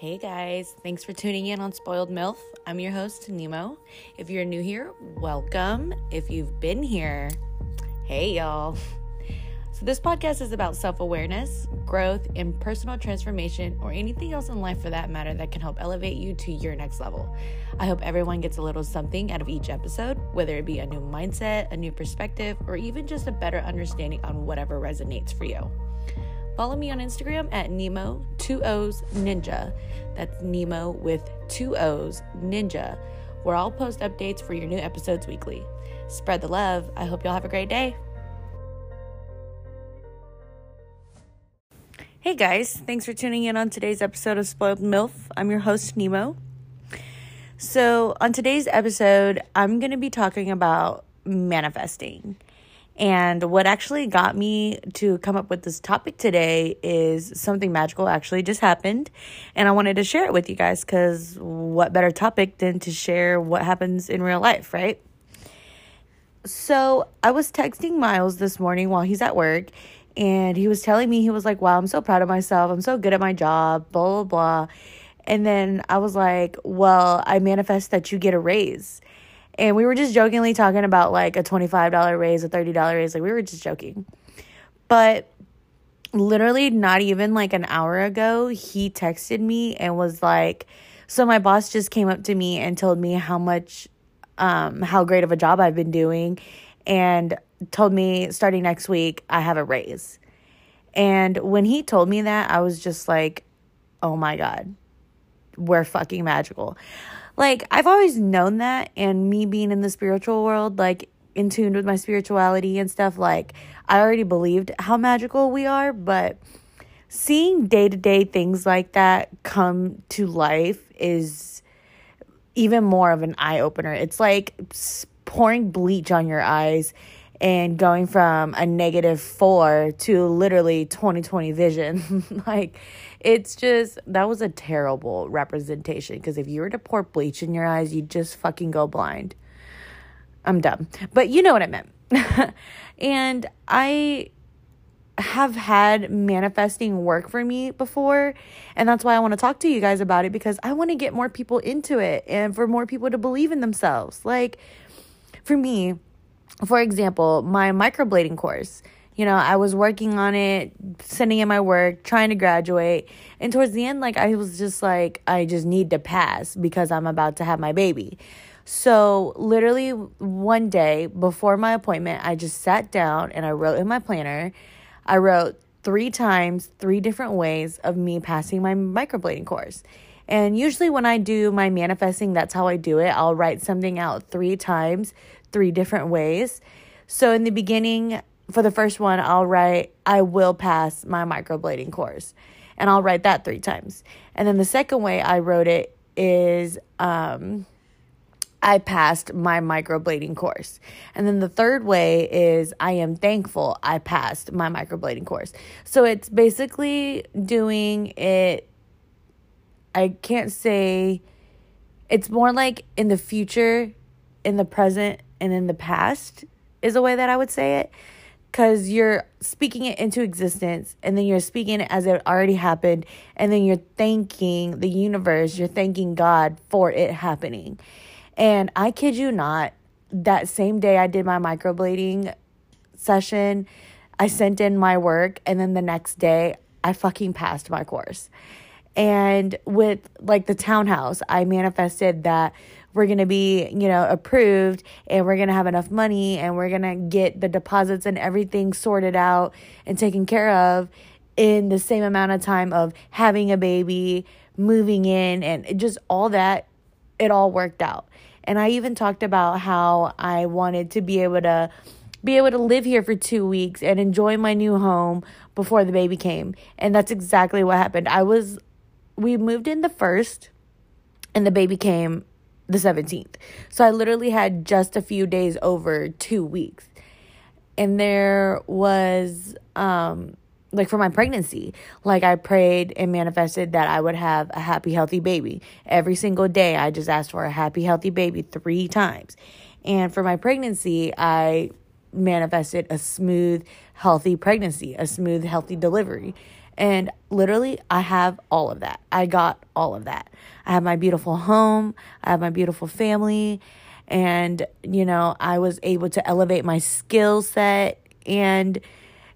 Hey guys, thanks for tuning in on Spoiled MILF. I'm your host, Nemo. If you're new here, welcome. If you've been here, hey y'all. So, this podcast is about self awareness, growth, and personal transformation, or anything else in life for that matter that can help elevate you to your next level. I hope everyone gets a little something out of each episode, whether it be a new mindset, a new perspective, or even just a better understanding on whatever resonates for you. Follow me on Instagram at Nemo two O's Ninja. That's Nemo with two O's Ninja, where I'll post updates for your new episodes weekly. Spread the love. I hope y'all have a great day. Hey guys, thanks for tuning in on today's episode of Spoiled MILF. I'm your host, Nemo. So, on today's episode, I'm going to be talking about manifesting. And what actually got me to come up with this topic today is something magical actually just happened. And I wanted to share it with you guys because what better topic than to share what happens in real life, right? So I was texting Miles this morning while he's at work. And he was telling me, he was like, wow, I'm so proud of myself. I'm so good at my job, blah, blah, blah. And then I was like, well, I manifest that you get a raise. And we were just jokingly talking about like a $25 raise, a $30 raise. Like we were just joking. But literally, not even like an hour ago, he texted me and was like, So my boss just came up to me and told me how much, um, how great of a job I've been doing and told me starting next week, I have a raise. And when he told me that, I was just like, Oh my God, we're fucking magical like I've always known that and me being in the spiritual world like in tune with my spirituality and stuff like I already believed how magical we are but seeing day-to-day things like that come to life is even more of an eye opener. It's like pouring bleach on your eyes and going from a negative 4 to literally 2020 vision. like it's just that was a terrible representation because if you were to pour bleach in your eyes, you'd just fucking go blind. I'm dumb. But you know what I meant. and I have had manifesting work for me before. And that's why I want to talk to you guys about it because I want to get more people into it and for more people to believe in themselves. Like for me, for example, my microblading course you know, I was working on it, sending in my work, trying to graduate. And towards the end, like, I was just like, I just need to pass because I'm about to have my baby. So, literally, one day before my appointment, I just sat down and I wrote in my planner. I wrote three times, three different ways of me passing my microblading course. And usually, when I do my manifesting, that's how I do it. I'll write something out three times, three different ways. So, in the beginning, for the first one, I'll write, I will pass my microblading course. And I'll write that three times. And then the second way I wrote it is, um, I passed my microblading course. And then the third way is I am thankful I passed my microblading course. So it's basically doing it, I can't say, it's more like in the future, in the present, and in the past is a way that I would say it. Because you're speaking it into existence and then you're speaking it as it already happened and then you're thanking the universe you're thanking god for it happening. And i kid you not that same day i did my microblading session i sent in my work and then the next day i fucking passed my course and with like the townhouse i manifested that we're going to be, you know, approved and we're going to have enough money and we're going to get the deposits and everything sorted out and taken care of in the same amount of time of having a baby, moving in, and just all that. It all worked out. And I even talked about how I wanted to be able to be able to live here for 2 weeks and enjoy my new home before the baby came. And that's exactly what happened. I was we moved in the first and the baby came the 17th. So I literally had just a few days over two weeks. And there was, um, like for my pregnancy, like I prayed and manifested that I would have a happy, healthy baby. Every single day, I just asked for a happy, healthy baby three times. And for my pregnancy, I manifested a smooth, healthy pregnancy, a smooth, healthy delivery. And literally, I have all of that. I got all of that. I have my beautiful home, I have my beautiful family, and you know, I was able to elevate my skill set and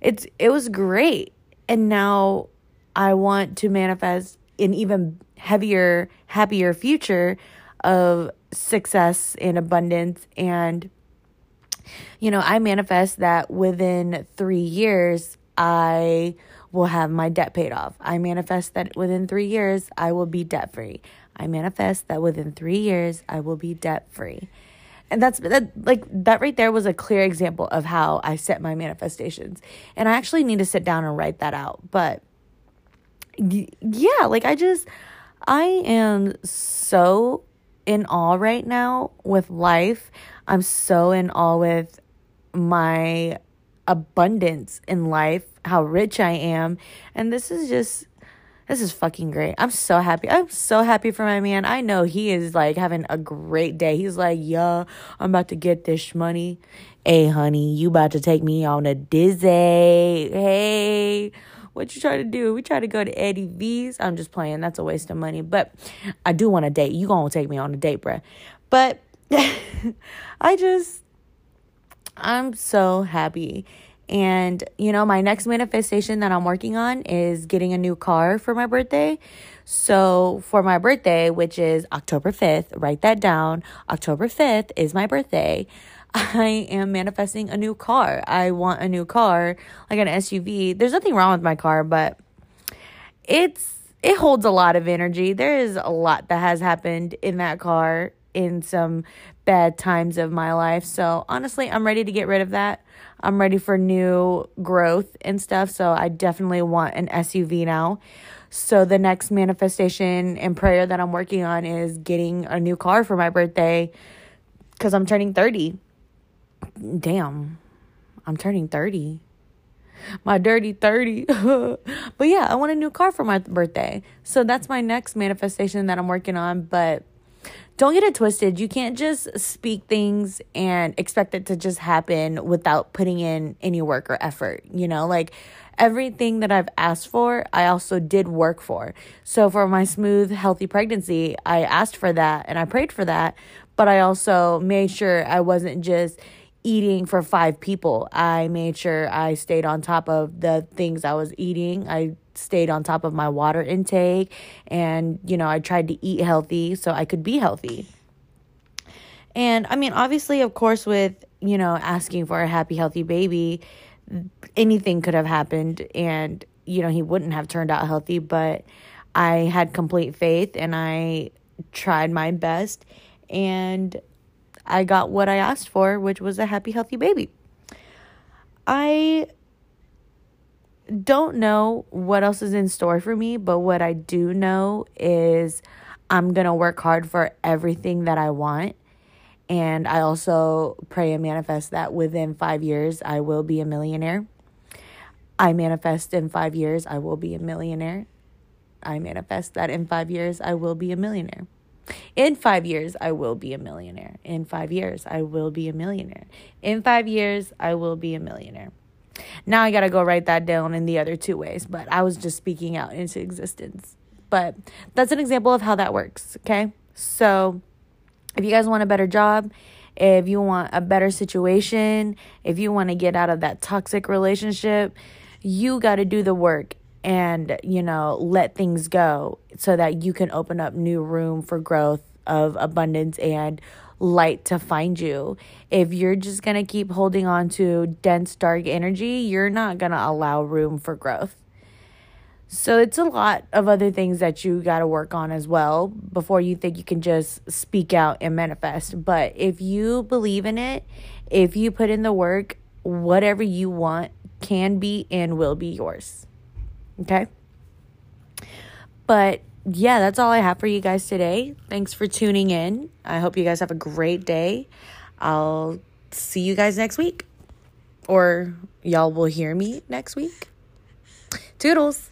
it's it was great. And now I want to manifest an even heavier, happier future of success and abundance and you know, I manifest that within 3 years I will have my debt paid off. I manifest that within 3 years I will be debt free. I manifest that within 3 years I will be debt free. And that's that like that right there was a clear example of how I set my manifestations. And I actually need to sit down and write that out. But yeah, like I just I am so in awe right now with life. I'm so in awe with my abundance in life, how rich I am. And this is just this is fucking great. I'm so happy. I'm so happy for my man. I know he is like having a great day. He's like, yeah, I'm about to get this money. Hey, honey, you about to take me on a Disney. Hey, what you trying to do? We try to go to Eddie V's. I'm just playing. That's a waste of money. But I do want a date. You gonna take me on a date, bruh. But I just, I'm so happy. And, you know, my next manifestation that I'm working on is getting a new car for my birthday. So, for my birthday, which is October 5th, write that down. October 5th is my birthday. I am manifesting a new car. I want a new car, like an SUV. There's nothing wrong with my car, but it's it holds a lot of energy. There is a lot that has happened in that car in some bad times of my life. So, honestly, I'm ready to get rid of that. I'm ready for new growth and stuff. So I definitely want an SUV now. So the next manifestation and prayer that I'm working on is getting a new car for my birthday because I'm turning 30. Damn, I'm turning 30. My dirty 30. but yeah, I want a new car for my birthday. So that's my next manifestation that I'm working on. But don't get it twisted. You can't just speak things and expect it to just happen without putting in any work or effort. You know, like everything that I've asked for, I also did work for. So for my smooth, healthy pregnancy, I asked for that and I prayed for that. But I also made sure I wasn't just eating for five people. I made sure I stayed on top of the things I was eating. I stayed on top of my water intake and, you know, I tried to eat healthy so I could be healthy. And I mean, obviously, of course, with, you know, asking for a happy, healthy baby, anything could have happened and, you know, he wouldn't have turned out healthy, but I had complete faith and I tried my best and I got what I asked for, which was a happy, healthy baby. I don't know what else is in store for me, but what I do know is I'm going to work hard for everything that I want. And I also pray and manifest that within five years, I will be a millionaire. I manifest in five years, I will be a millionaire. I manifest that in five years, I will be a millionaire. In five years, I will be a millionaire. In five years, I will be a millionaire. In five years, I will be a millionaire. Now I got to go write that down in the other two ways, but I was just speaking out into existence. But that's an example of how that works, okay? So if you guys want a better job, if you want a better situation, if you want to get out of that toxic relationship, you got to do the work and, you know, let things go so that you can open up new room for growth of abundance and light to find you. If you're just going to keep holding on to dense, dark energy, you're not going to allow room for growth. So it's a lot of other things that you got to work on as well before you think you can just speak out and manifest. But if you believe in it, if you put in the work, whatever you want can be and will be yours. Okay? But yeah, that's all I have for you guys today. Thanks for tuning in. I hope you guys have a great day. I'll see you guys next week. Or y'all will hear me next week. Toodles.